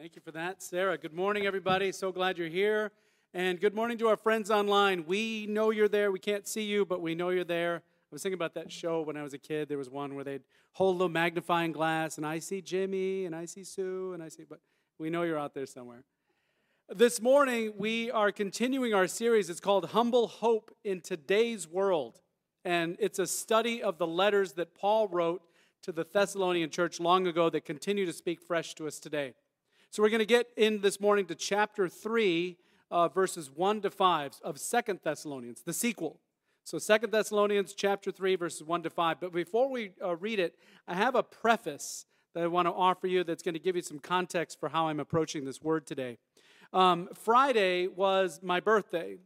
Thank you for that, Sarah. Good morning, everybody. So glad you're here. And good morning to our friends online. We know you're there. We can't see you, but we know you're there. I was thinking about that show when I was a kid. There was one where they'd hold a little magnifying glass, and I see Jimmy, and I see Sue, and I see, but we know you're out there somewhere. This morning, we are continuing our series. It's called Humble Hope in Today's World. And it's a study of the letters that Paul wrote to the Thessalonian church long ago that continue to speak fresh to us today. So we're going to get in this morning to chapter 3, uh, verses 1 to 5 of Second Thessalonians, the sequel. So Second Thessalonians chapter 3, verses 1 to 5. But before we uh, read it, I have a preface that I want to offer you that's going to give you some context for how I'm approaching this word today. Um, Friday was my birthday.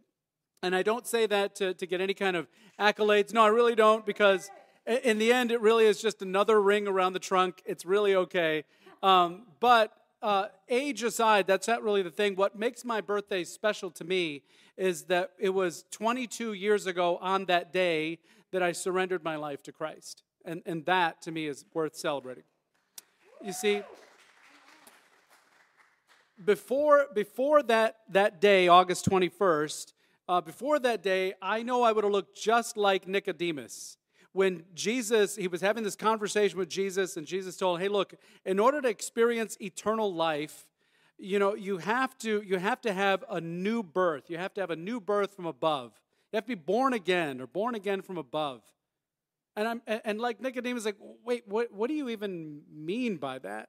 And I don't say that to, to get any kind of accolades. No, I really don't, because in the end, it really is just another ring around the trunk. It's really okay. Um, but uh, age aside, that's not really the thing. What makes my birthday special to me is that it was 22 years ago on that day that I surrendered my life to Christ. And, and that, to me, is worth celebrating. You see, before, before that, that day, August 21st, uh, before that day, I know I would have looked just like Nicodemus. When Jesus, he was having this conversation with Jesus, and Jesus told, Hey, look, in order to experience eternal life, you know, you have to you have to have a new birth. You have to have a new birth from above. You have to be born again or born again from above. And I'm and like Nicodemus, like, wait, what, what do you even mean by that?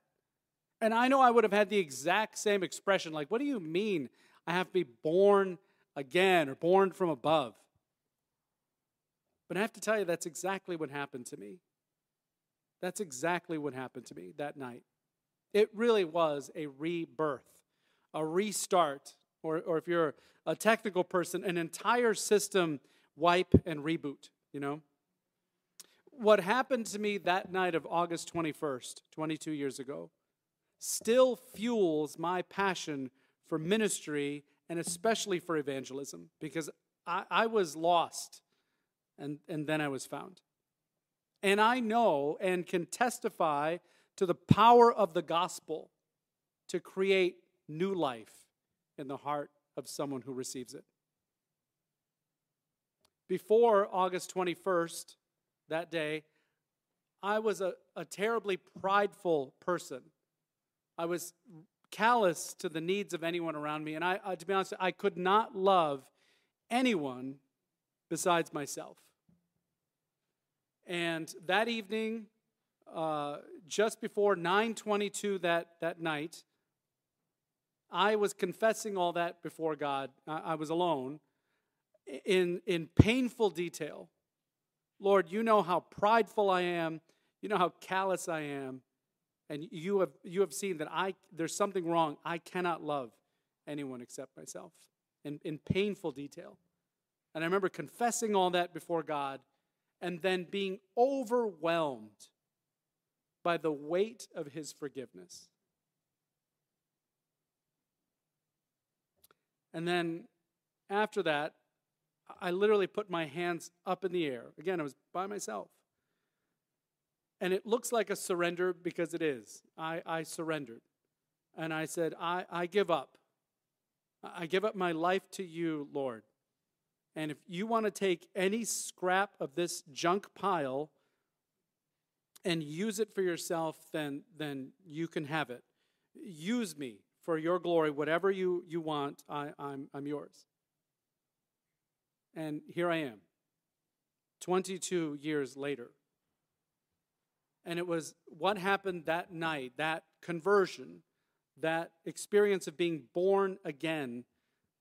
And I know I would have had the exact same expression like, what do you mean I have to be born again or born from above? But I have to tell you, that's exactly what happened to me. That's exactly what happened to me that night. It really was a rebirth, a restart, or, or if you're a technical person, an entire system wipe and reboot, you know? What happened to me that night of August 21st, 22 years ago, still fuels my passion for ministry and especially for evangelism because I, I, was lost and, and then I was found. And I know and can testify to the power of the gospel to create new life in the heart of someone who receives it. Before August 21st, that day, I was a, a terribly prideful person. I was callous to the needs of anyone around me. And I, to be honest, I could not love anyone besides myself. And that evening, uh, just before 9:22 that that night, I was confessing all that before God. I, I was alone, in in painful detail. Lord, you know how prideful I am. You know how callous I am and you have you have seen that I there's something wrong. I cannot love anyone except myself in, in painful detail. And I remember confessing all that before God and then being overwhelmed by the weight of his forgiveness. And then after that, I literally put my hands up in the air. Again, I was by myself. And it looks like a surrender because it is. I, I surrendered. And I said, I, I give up. I give up my life to you, Lord. And if you want to take any scrap of this junk pile and use it for yourself, then, then you can have it. Use me for your glory. Whatever you, you want, I, I'm, I'm yours. And here I am, 22 years later. And it was what happened that night, that conversion, that experience of being born again,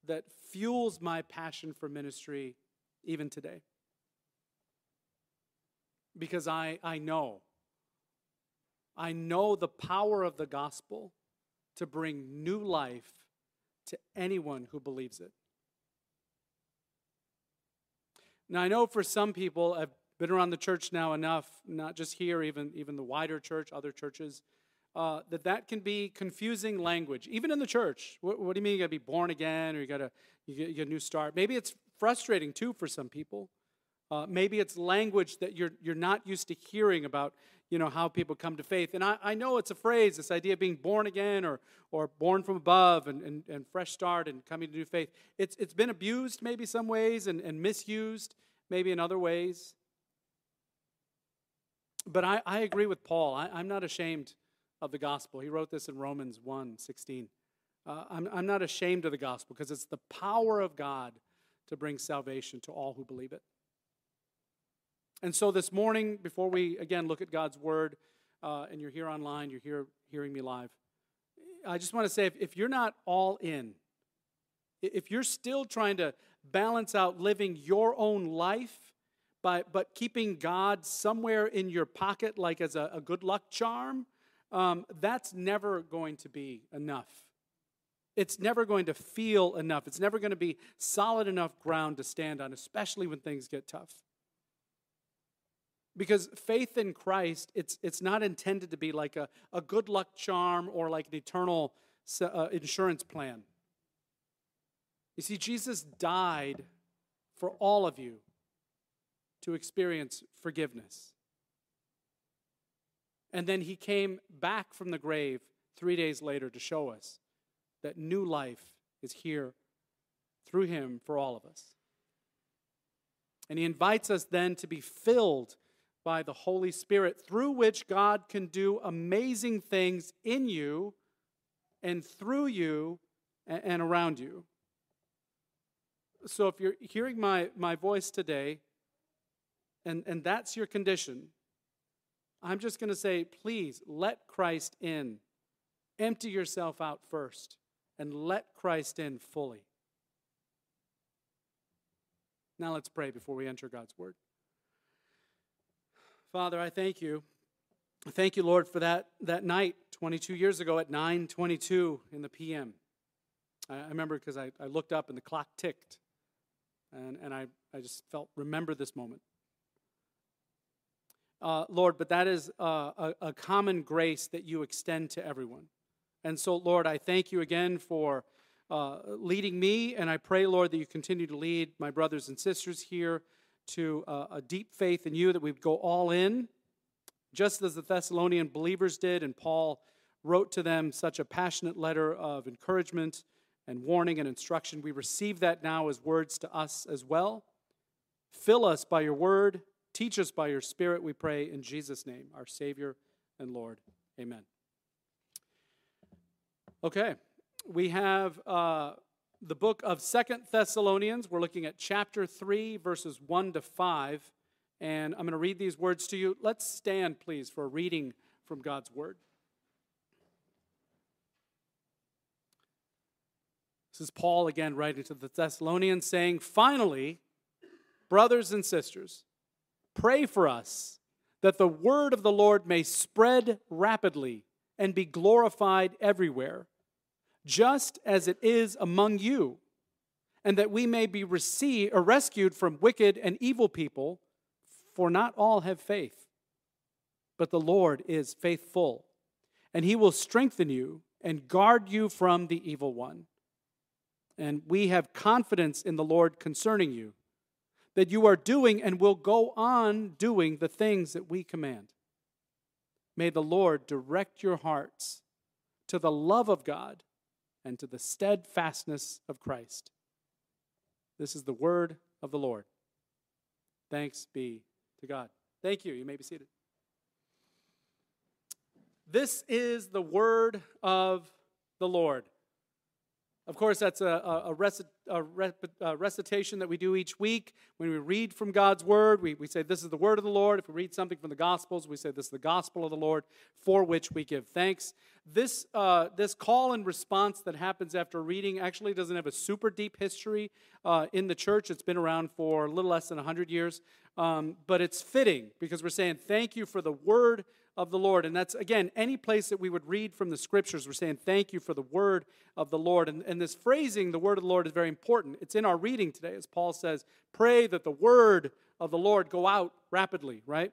that fuels my passion for ministry even today. Because I, I know, I know the power of the gospel to bring new life to anyone who believes it. Now, I know for some people, I've been around the church now enough, not just here, even, even the wider church, other churches, uh, that that can be confusing language, even in the church. What, what do you mean you got to be born again or you got to you get, you get a new start? Maybe it's frustrating too for some people. Uh, maybe it's language that you're, you're not used to hearing about you know, how people come to faith. And I, I know it's a phrase, this idea of being born again or, or born from above and, and, and fresh start and coming to new faith. It's, it's been abused maybe some ways and, and misused maybe in other ways. But I, I agree with Paul. I, I'm not ashamed of the gospel. He wrote this in Romans 1 16. Uh, I'm, I'm not ashamed of the gospel because it's the power of God to bring salvation to all who believe it. And so this morning, before we again look at God's word, uh, and you're here online, you're here hearing me live, I just want to say if, if you're not all in, if you're still trying to balance out living your own life, by, but keeping God somewhere in your pocket, like as a, a good luck charm, um, that's never going to be enough. It's never going to feel enough. It's never going to be solid enough ground to stand on, especially when things get tough. Because faith in Christ, it's, it's not intended to be like a, a good luck charm or like an eternal uh, insurance plan. You see, Jesus died for all of you to experience forgiveness. And then he came back from the grave three days later to show us that new life is here through him for all of us. And he invites us then to be filled by the Holy Spirit, through which God can do amazing things in you and through you and around you. So if you're hearing my, my voice today, and, and that's your condition, I'm just going to say, please let Christ in. Empty yourself out first and let Christ in fully. Now let's pray before we enter God's word. Father, I thank you. I thank you, Lord, for that, that night 22 years ago at 9:22 in the p.m. I, I remember because I, I looked up and the clock ticked, and, and I, I just felt remember this moment. Uh, Lord, but that is uh, a, a common grace that you extend to everyone. And so, Lord, I thank you again for uh, leading me, and I pray, Lord, that you continue to lead my brothers and sisters here to uh, a deep faith in you, that we would go all in, just as the Thessalonian believers did, and Paul wrote to them such a passionate letter of encouragement and warning and instruction. We receive that now as words to us as well. Fill us by your word, teach us by your spirit, we pray in Jesus' name, our Savior and Lord. Amen. Okay, we have uh, the book of Second Thessalonians. We're looking at chapter 3, verses 1 to 5. And I'm going to read these words to you. Let's stand, please, for a reading from God's word. This is Paul again writing to the Thessalonians, saying, Finally, brothers and sisters, pray for us that the word of the Lord may spread rapidly and be glorified everywhere just as it is among you, and that we may be received or rescued from wicked and evil people, for not all have faith. But the Lord is faithful, and he will strengthen you and guard you from the evil one. And we have confidence in the Lord concerning you, that you are doing and will go on doing the things that we command. May the Lord direct your hearts to the love of God and to the steadfastness of Christ. This is the word of the Lord. Thanks be to God. Thank you. You may be seated. This is the word of the Lord. Of course, that's a, a, a, a, recitation that we do each week. When we read from God's Word, we, we say, This is the Word of the Lord. If we read something from the Gospels, we say, This is the Gospel of the Lord, for which we give thanks. This, uh, this call and response that happens after reading actually doesn't have a super deep history uh, in the church. It's been around for a little less than 100 years. Um, but it's fitting because we're saying, Thank you for the Word of the Lord. And that's, again, any place that we would read from the scriptures, we're saying, Thank you for the word of the Lord. And, and this phrasing, the word of the Lord, is very important. It's in our reading today, as Paul says, Pray that the word of the Lord go out rapidly, right?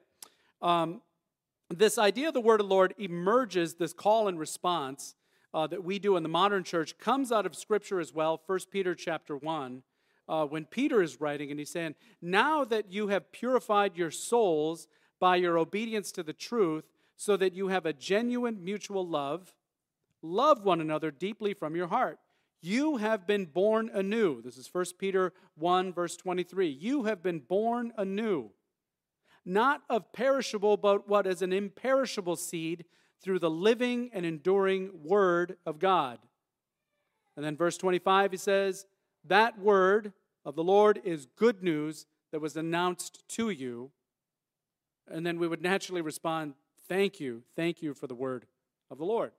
Um, this idea of the word of the Lord emerges, this call and response uh, that we do in the modern church comes out of scripture as well. 1 Peter chapter 1. uh, when Peter is writing, and he's saying, Now that you have purified your souls by your obedience to the truth, so that you have a genuine mutual love, love one another deeply from your heart. You have been born anew. This is 1 Peter 1, verse 23. You have been born anew, not of perishable, but what is an imperishable seed through the living and enduring Word of God. And then verse 25, he says, That word of the Lord is good news that was announced to you. And then we would naturally respond, Thank you, thank you for the word of the Lord.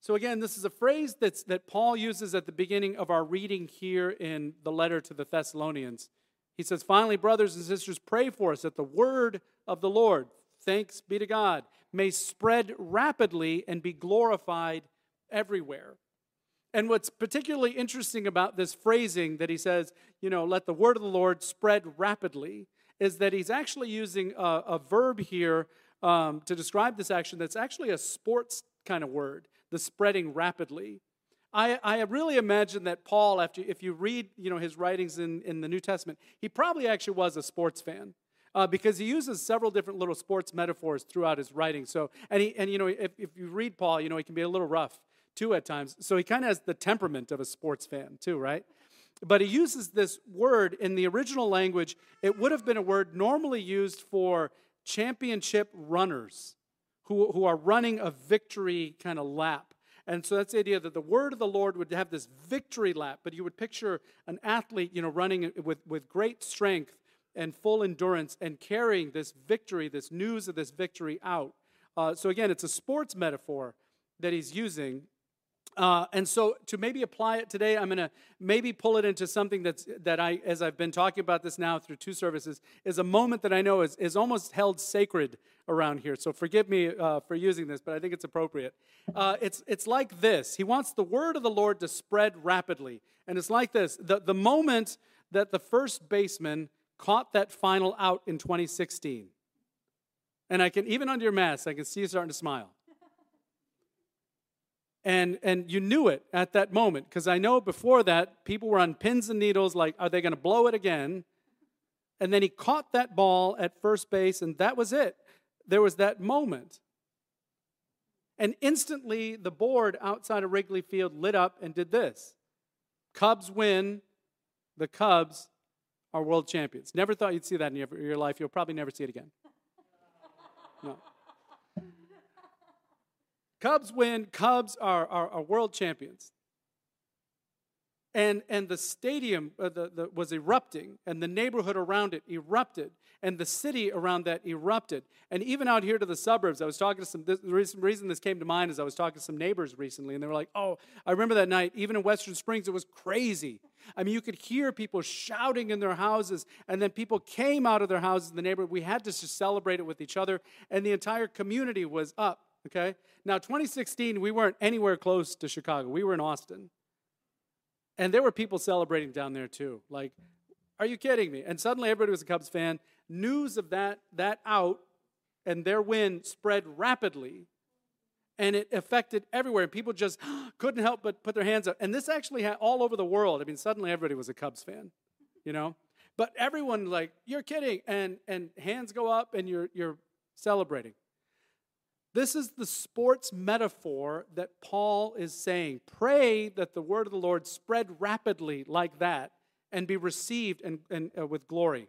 So, again, this is a phrase that's, that Paul uses at the beginning of our reading here in the letter to the Thessalonians. He says, Finally, brothers and sisters, pray for us that the word of the Lord, thanks be to God, may spread rapidly and be glorified everywhere. And what's particularly interesting about this phrasing that he says, you know, let the word of the Lord spread rapidly, is that he's actually using a, a verb here um, to describe this action that's actually a sports kind of word the spreading rapidly. I, I really imagine that Paul, after if you read you know, his writings in, in the New Testament, he probably actually was a sports fan. Uh, because he uses several different little sports metaphors throughout his writing. So, and he, and you know, if, if you read Paul, you know, he can be a little rough too at times. So he kind of has the temperament of a sports fan too, right? But he uses this word in the original language. It would have been a word normally used for championship runners who, who are running a victory kind of lap. And so that's the idea that the word of the Lord would have this victory lap, but you would picture an athlete, you know, running with, with great strength and full endurance and carrying this victory, this news of this victory out. Uh, so again, it's a sports metaphor that he's using uh, and so to maybe apply it today, I'm going to maybe pull it into something that's that I, as I've been talking about this now through two services, is a moment that I know is, is almost held sacred around here. So forgive me uh, for using this, but I think it's appropriate. Uh, it's it's like this. He wants the word of the Lord to spread rapidly, and it's like this: the the moment that the first baseman caught that final out in 2016, and I can even under your mask, I can see you starting to smile and and you knew it at that moment because i know before that people were on pins and needles like are they going to blow it again? And then he caught that ball at first base and that was it. There was that moment. And instantly the board outside of wrigley field lit up and did this. Cubs win. The cubs are world champions. Never thought you'd see that in your, life. You'll probably never see it again. No Cubs win. Cubs are, are, are world champions. And, and the stadium uh, the, the, was erupting, and the neighborhood around it erupted, and the city around that erupted. And even out here to the suburbs, I was talking to some, this, the reason, this came to mind is I was talking to some neighbors recently, and they were like, oh, I remember that night, even in Western Springs, it was crazy. I mean, you could hear people shouting in their houses, and then people came out of their houses in the neighborhood. We had to just celebrate it with each other, and the entire community was up okay? Now, 2016, we weren't anywhere close to Chicago. We were in Austin. And there were people celebrating down there too. Like, are you kidding me? And suddenly everybody was a Cubs fan. News of that, that out and their win spread rapidly. And it affected everywhere. And people just couldn't help but put their hands up. And this actually had all over the world. I mean, suddenly everybody was a Cubs fan, you know? But everyone like, you're kidding. And and hands go up and you're you're celebrating. This is the sports metaphor that Paul is saying. Pray that the word of the Lord spread rapidly like that and be received and, and uh, with glory.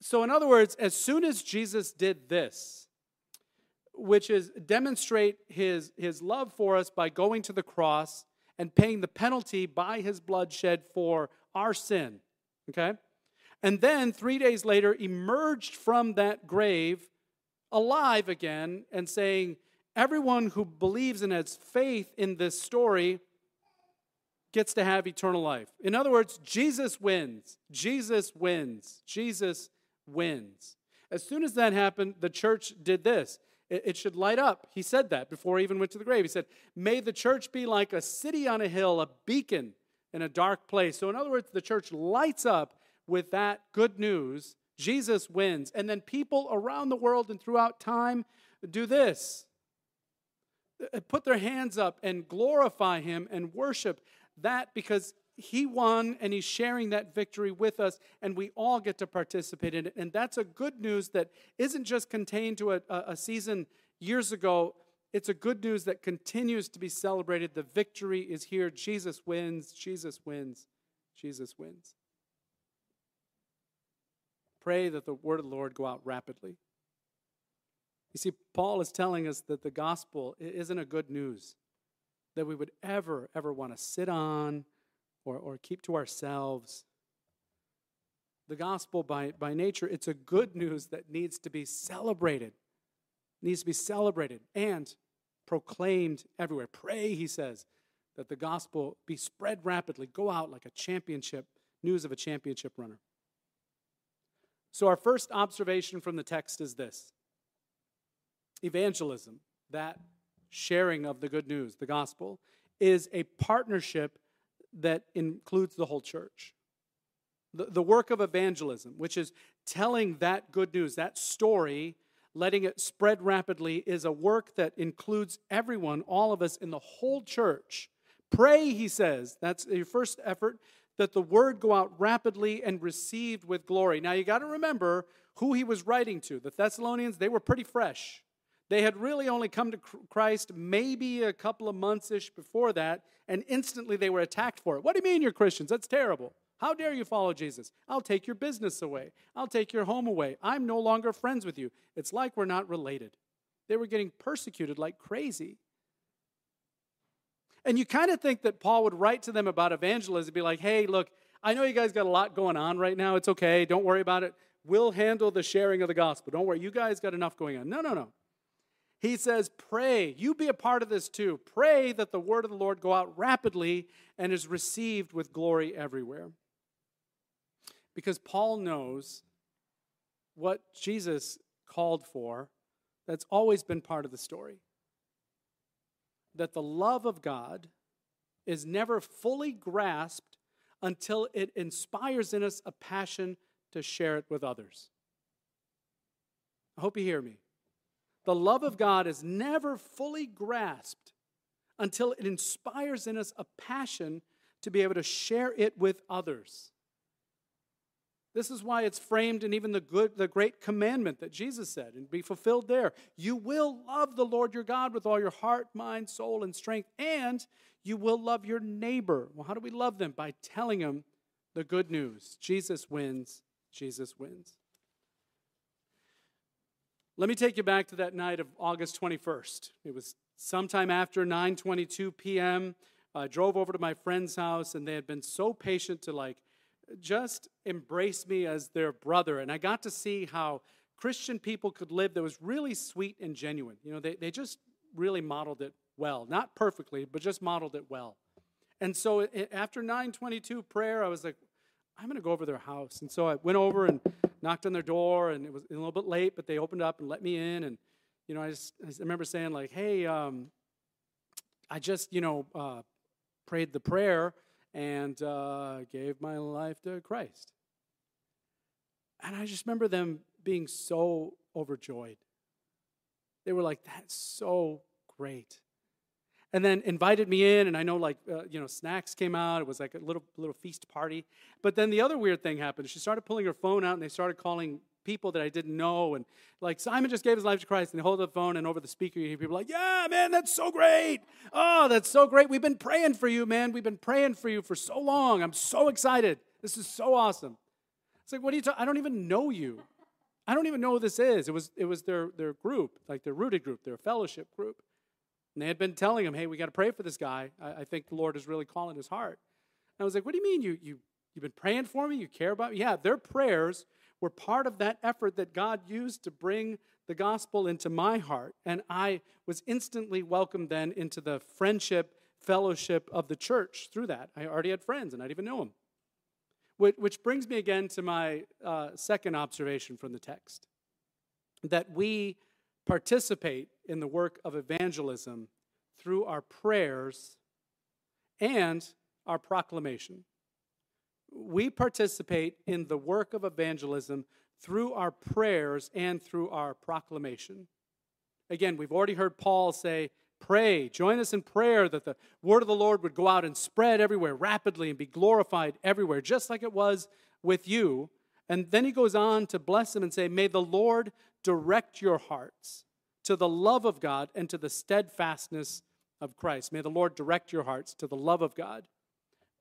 So, in other words, as soon as Jesus did this, which is demonstrate his, his love for us by going to the cross and paying the penalty by his bloodshed for our sin, okay? And then three days later, emerged from that grave alive again and saying, everyone who believes and has faith in this story gets to have eternal life. In other words, Jesus wins. Jesus wins. Jesus wins. As soon as that happened, the church did this. It, should light up. He said that before he even went to the grave. He said, May the church be like a city on a hill, a beacon in a dark place. So, in other words, the church lights up with that good news Jesus wins. And then people around the world and throughout time do this uh, put their hands up and glorify him and worship that because he won and he's sharing that victory with us, and we all get to participate in it. And that's a good news that isn't just contained to a, a season years ago. It's a good news that continues to be celebrated. The victory is here. Jesus wins. Jesus wins. Jesus wins. Pray that the word of the Lord go out rapidly. You see, Paul is telling us that the gospel isn't a good news that we would ever, ever want to sit on or, or keep to ourselves. The gospel, by, by nature, it's a good news that needs to be celebrated, needs to be celebrated and proclaimed everywhere. Pray, he says, that the gospel be spread rapidly, go out like a championship, news of a championship runner. So, our first observation from the text is this evangelism, that sharing of the good news, the gospel, is a partnership that includes the whole church. The, the work of evangelism, which is telling that good news, that story, letting it spread rapidly, is a work that includes everyone, all of us in the whole church. Pray, he says. That's your first effort, that the word go out rapidly and received with glory. Now, you got to remember who he was writing to. The Thessalonians, they were pretty fresh. They had really only come to Christ maybe a couple of months ish before that, and instantly they were attacked for it. What do you mean you're Christians? That's terrible. How dare you follow Jesus? I'll take your business away. I'll take your home away. I'm no longer friends with you. It's like we're not related. They were getting persecuted like crazy. And you kind of think that Paul would write to them about evangelism, be like, hey, look, I know you guys got a lot going on right now. It's okay. Don't worry about it. We'll handle the sharing of the gospel. Don't worry. You guys got enough going on. No, no, no. He says, Pray. You be a part of this too. Pray that the word of the Lord go out rapidly and is received with glory everywhere. Because Paul knows what Jesus called for, that's always been part of the story. That the love of God is never fully grasped until it inspires in us a passion to share it with others. I hope you hear me. The love of God is never fully grasped until it inspires in us a passion to be able to share it with others. This is why it's framed in even the good the great commandment that Jesus said and be fulfilled there. You will love the Lord your God with all your heart, mind, soul and strength and you will love your neighbor. Well, how do we love them? By telling them the good news. Jesus wins. Jesus wins. Let me take you back to that night of August 21st. It was sometime after 9:22 p.m. I drove over to my friend's house and they had been so patient to like just embrace me as their brother and I got to see how Christian people could live that was really sweet and genuine. You know, they, they just really modeled it well. Not perfectly, but just modeled it well. And so after 922 prayer, I was like, I'm going to go over their house. And so I went over and knocked on their door, and it was a little bit late, but they opened up and let me in. And, you know, I, just, I remember saying, like, hey, um, I just, you know, uh, prayed the prayer and uh, gave my life to Christ. And I just remember them being so overjoyed. They were like, that's so great and then invited me in and i know like uh, you know snacks came out it was like a little little feast party but then the other weird thing happened she started pulling her phone out and they started calling people that i didn't know and like simon just gave his life to christ and they hold the phone and over the speaker you hear people like yeah man that's so great oh that's so great we've been praying for you man we've been praying for you for so long i'm so excited this is so awesome it's like what are you talking i don't even know you i don't even know who this is it was it was their their group like their rooted group their fellowship group and they had been telling him, hey, we got to pray for this guy. I, I, think the Lord is really calling his heart. And I was like, what do you mean? You, you, you've been praying for me? You care about me? Yeah, their prayers were part of that effort that God used to bring the gospel into my heart. And I was instantly welcomed then into the friendship, fellowship of the church through that. I already had friends and I didn't even know them. Which brings me again to my uh, second observation from the text that we participate in the work of evangelism through our prayers and our proclamation. We participate in the work of evangelism through our prayers and through our proclamation. Again, we've already heard Paul say, pray. Join us in prayer that the word of the Lord would go out and spread everywhere rapidly and be glorified everywhere, just like it was with you. And then he goes on to bless them and say, May the Lord direct your hearts to the love of God and to the steadfastness of Christ. May the Lord direct your hearts to the love of God.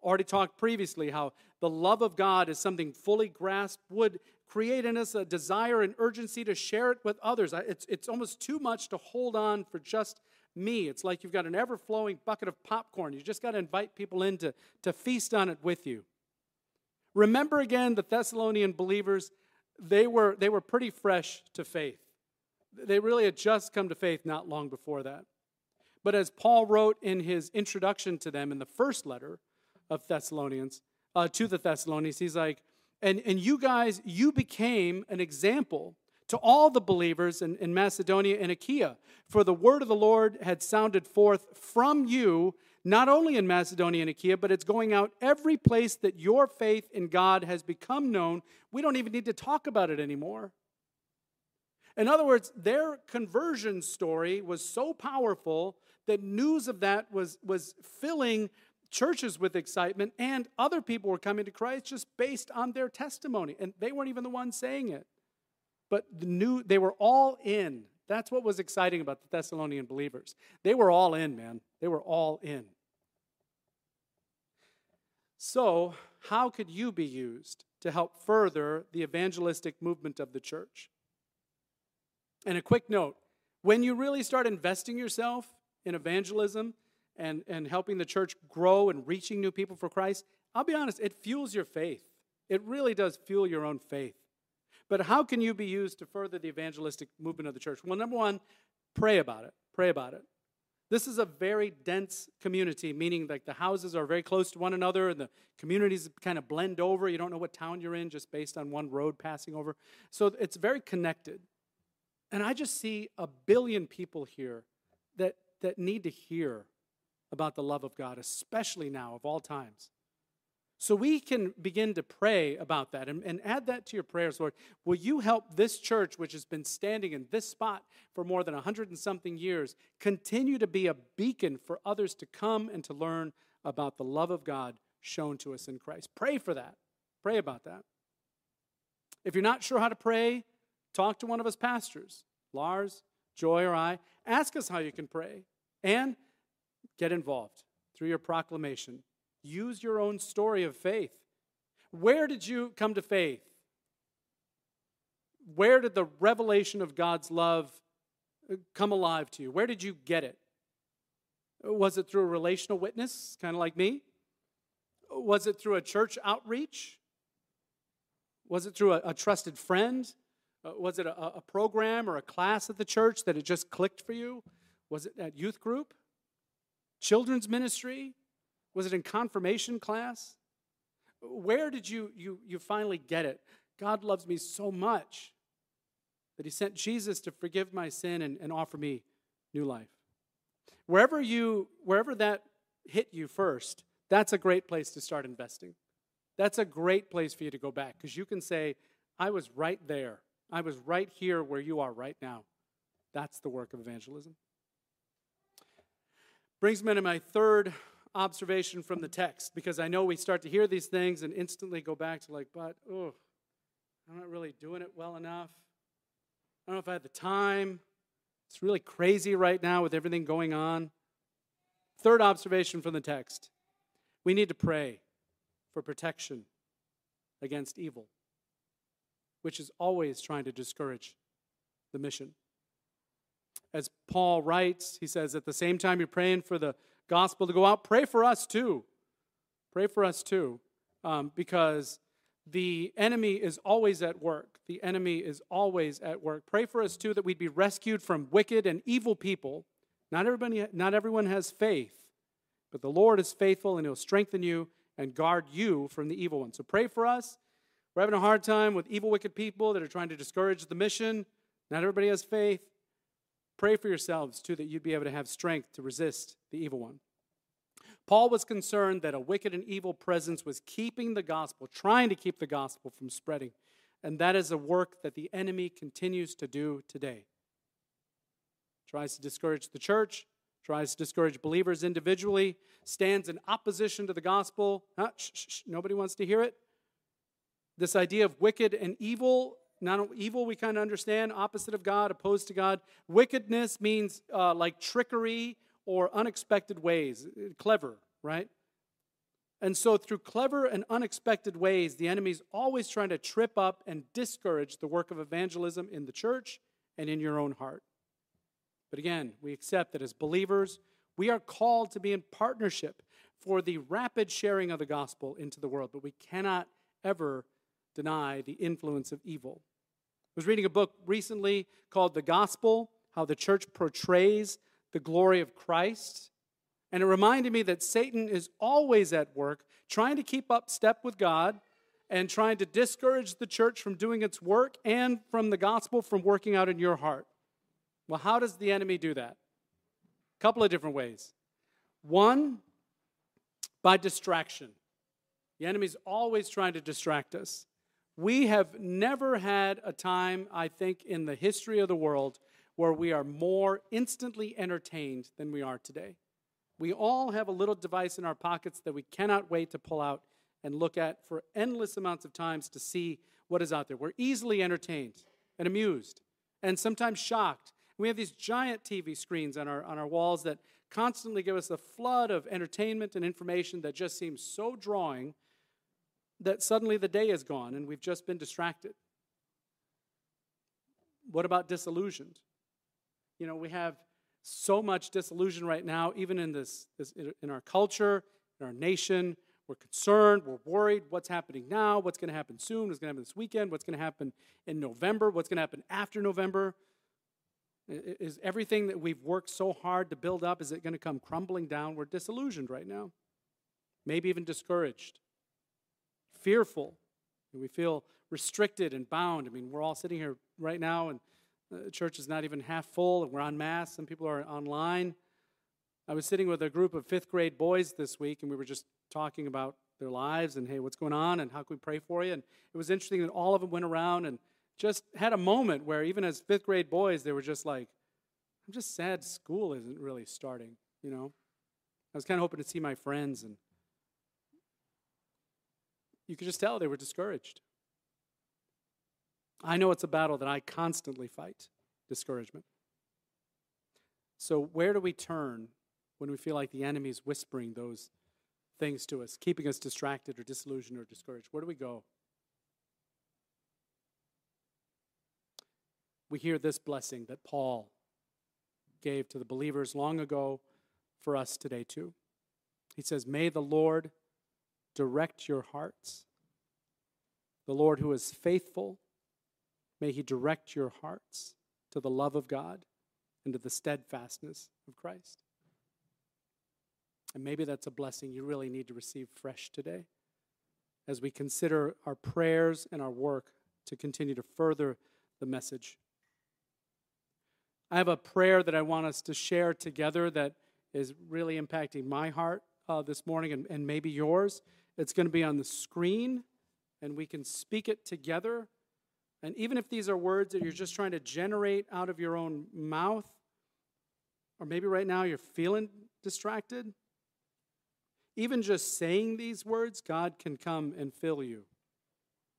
Already talked previously how the love of God is something fully grasped, would create in us a desire and urgency to share it with others. It's, it's almost too much to hold on for just me. It's like you've got an ever flowing bucket of popcorn. You just got to invite people in to, to feast on it with you. Remember again the Thessalonian believers, they were, they were pretty fresh to faith. They really had just come to faith not long before that. But as Paul wrote in his introduction to them in the first letter of Thessalonians, uh, to the Thessalonians, he's like, and, and you guys, you became an example to all the believers in, in Macedonia and Achaia. For the word of the Lord had sounded forth from you, not only in Macedonia and Achaia, but it's going out every place that your faith in God has become known. We don't even need to talk about it anymore. In other words, their conversion story was so powerful that news of that was, was filling churches with excitement, and other people were coming to Christ just based on their testimony. And they weren't even the ones saying it. But the new, they were all in. That's what was exciting about the Thessalonian believers. They were all in, man. They were all in. So, how could you be used to help further the evangelistic movement of the church? And a quick note when you really start investing yourself in evangelism and, and helping the church grow and reaching new people for Christ, I'll be honest, it fuels your faith. It really does fuel your own faith. But how can you be used to further the evangelistic movement of the church? Well, number one, pray about it. Pray about it. This is a very dense community, meaning like the houses are very close to one another and the communities kind of blend over. You don't know what town you're in just based on one road passing over. So it's very connected. And I just see a billion people here that, that need to hear about the love of God, especially now of all times. So we can begin to pray about that and, and add that to your prayers, Lord. Will you help this church, which has been standing in this spot for more than a hundred and something years, continue to be a beacon for others to come and to learn about the love of God shown to us in Christ? Pray for that. Pray about that. If you're not sure how to pray, talk to one of us pastors, Lars, Joy, or I. Ask us how you can pray and get involved through your proclamation. Use your own story of faith. Where did you come to faith? Where did the revelation of God's love uh, come alive to you? Where did you get it? Was it through a relational witness, kind of like me? Was it through a church outreach? Was it through a, a trusted friend? Uh, was it a, a program or a class at the church that it just clicked for you? Was it at youth group? Children's ministry? Was it in confirmation class? Where did you, you, you finally get it? God loves me so much that He sent Jesus to forgive my sin and, and offer me new life. Wherever you, wherever that hit you first, that's a great place to start investing. That's a great place for you to go back because you can say, I was right there. I was right here where you are right now. That's the work of evangelism. Brings me to my third observation from the text because I know we start to hear these things and instantly go back to, like, but, oh, I'm not really doing it well enough. I don't know if I had the time. It's really crazy right now with everything going on. Third observation from the text we need to pray for protection against evil which is always trying to discourage the mission. As Paul writes, he says, at the same time you're praying for the gospel to go out, pray for us too. Pray for us too, um, because the enemy is always at work. The enemy is always at work. Pray for us too that we'd be rescued from wicked and evil people. Not everybody, not everyone has faith, but the Lord is faithful and He'll strengthen you and guard you from the evil one. So pray for us. We're having a hard time with evil, wicked people that are trying to discourage the mission. Not everybody has faith. Pray for yourselves, too, that you'd be able to have strength to resist the evil one. Paul was concerned that a wicked and evil presence was keeping the gospel, trying to keep the gospel from spreading. And that is a work that the enemy continues to do today. Tries to discourage the church, tries to discourage believers individually, stands in opposition to the gospel. Huh? Shh, shh, shh, nobody wants to hear it. This idea of wicked and evil, not evil we kind of understand, opposite of God, opposed to God. Wickedness means uh, like trickery or unexpected ways, clever, right? And so, through clever and unexpected ways, the enemy's always trying to trip up and discourage the work of evangelism in the church and in your own heart. But again, we accept that as believers, we are called to be in partnership for the rapid sharing of the gospel into the world, but we cannot ever deny the influence of evil. I was reading a book recently called The Gospel How the Church Portrays the Glory of Christ. And it reminded me that Satan is always at work trying to keep up step with God and trying to discourage the church from doing its work and from the gospel from working out in your heart. Well, how does the enemy do that? A couple of different ways. One, by distraction. The enemy's always trying to distract us. We have never had a time, I think, in the history of the world where we are more instantly entertained than we are today. We all have a little device in our pockets that we cannot wait to pull out and look at for endless amounts of times to see what is out there. We're easily entertained and amused and sometimes shocked. We have these giant TV screens on our, on our walls that constantly give us a flood of entertainment and information that just seems so drawing that suddenly the day is gone and we've just been distracted. What about disillusioned? You know, we have so much disillusion right now, even in this, this in our culture, in our nation. We're concerned, we're worried. What's happening now? What's going to happen soon? What's going to happen this weekend? What's going to happen in November? What's going to happen after November? Is everything that we've worked so hard to build up, is it going to come crumbling down? We're disillusioned right now. Maybe even discouraged, fearful. We feel restricted and bound. I mean, we're all sitting here right now and the church is not even half full, and we're on mass. Some people are online. I was sitting with a group of fifth grade boys this week, and we were just talking about their lives and, hey, what's going on, and how can we pray for you? And it was interesting that all of them went around and just had a moment where, even as fifth grade boys, they were just like, I'm just sad school isn't really starting, you know? I was kind of hoping to see my friends, and you could just tell they were discouraged. I know it's a battle that I constantly fight discouragement. So, where do we turn when we feel like the enemy is whispering those things to us, keeping us distracted or disillusioned or discouraged? Where do we go? We hear this blessing that Paul gave to the believers long ago for us today, too. He says, May the Lord direct your hearts. The Lord who is faithful May He direct your hearts to the love of God and to the steadfastness of Christ. And maybe that's a blessing you really need to receive fresh today as we consider our prayers and our work to continue to further the message. I have a prayer that I want us to share together that is really impacting my heart uh, this morning and, and maybe yours. It's going to be on the screen, and we can speak it together and even if these are words that you're just trying to generate out of your own mouth, or maybe right now you're feeling distracted, even just saying these words, God can come and fill you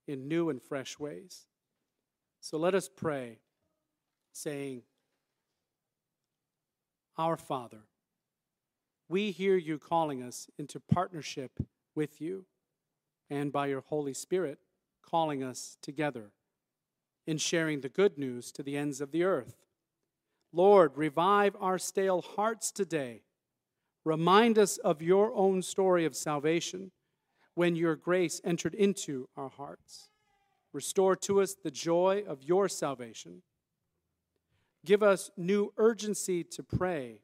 in new and fresh ways. So let us pray, saying, Our Father, we hear you calling us into partnership with you, and by your Holy Spirit, calling us together in sharing the good news to the ends of the earth. Lord, revive our stale hearts today. Remind us of your own story of salvation when your grace entered into our hearts. Restore to us the joy of your salvation. Give us new urgency to pray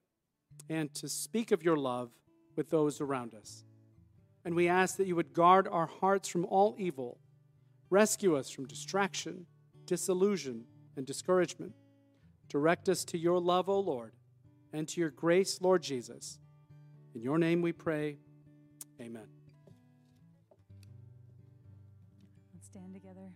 and to speak of your love with those around us. And we ask that you would guard our hearts from all evil, rescue us from distraction disillusion, and discouragement. Direct us to your love, O Lord, and to your grace, Lord Jesus. In your name we pray. Amen. Let's stand together.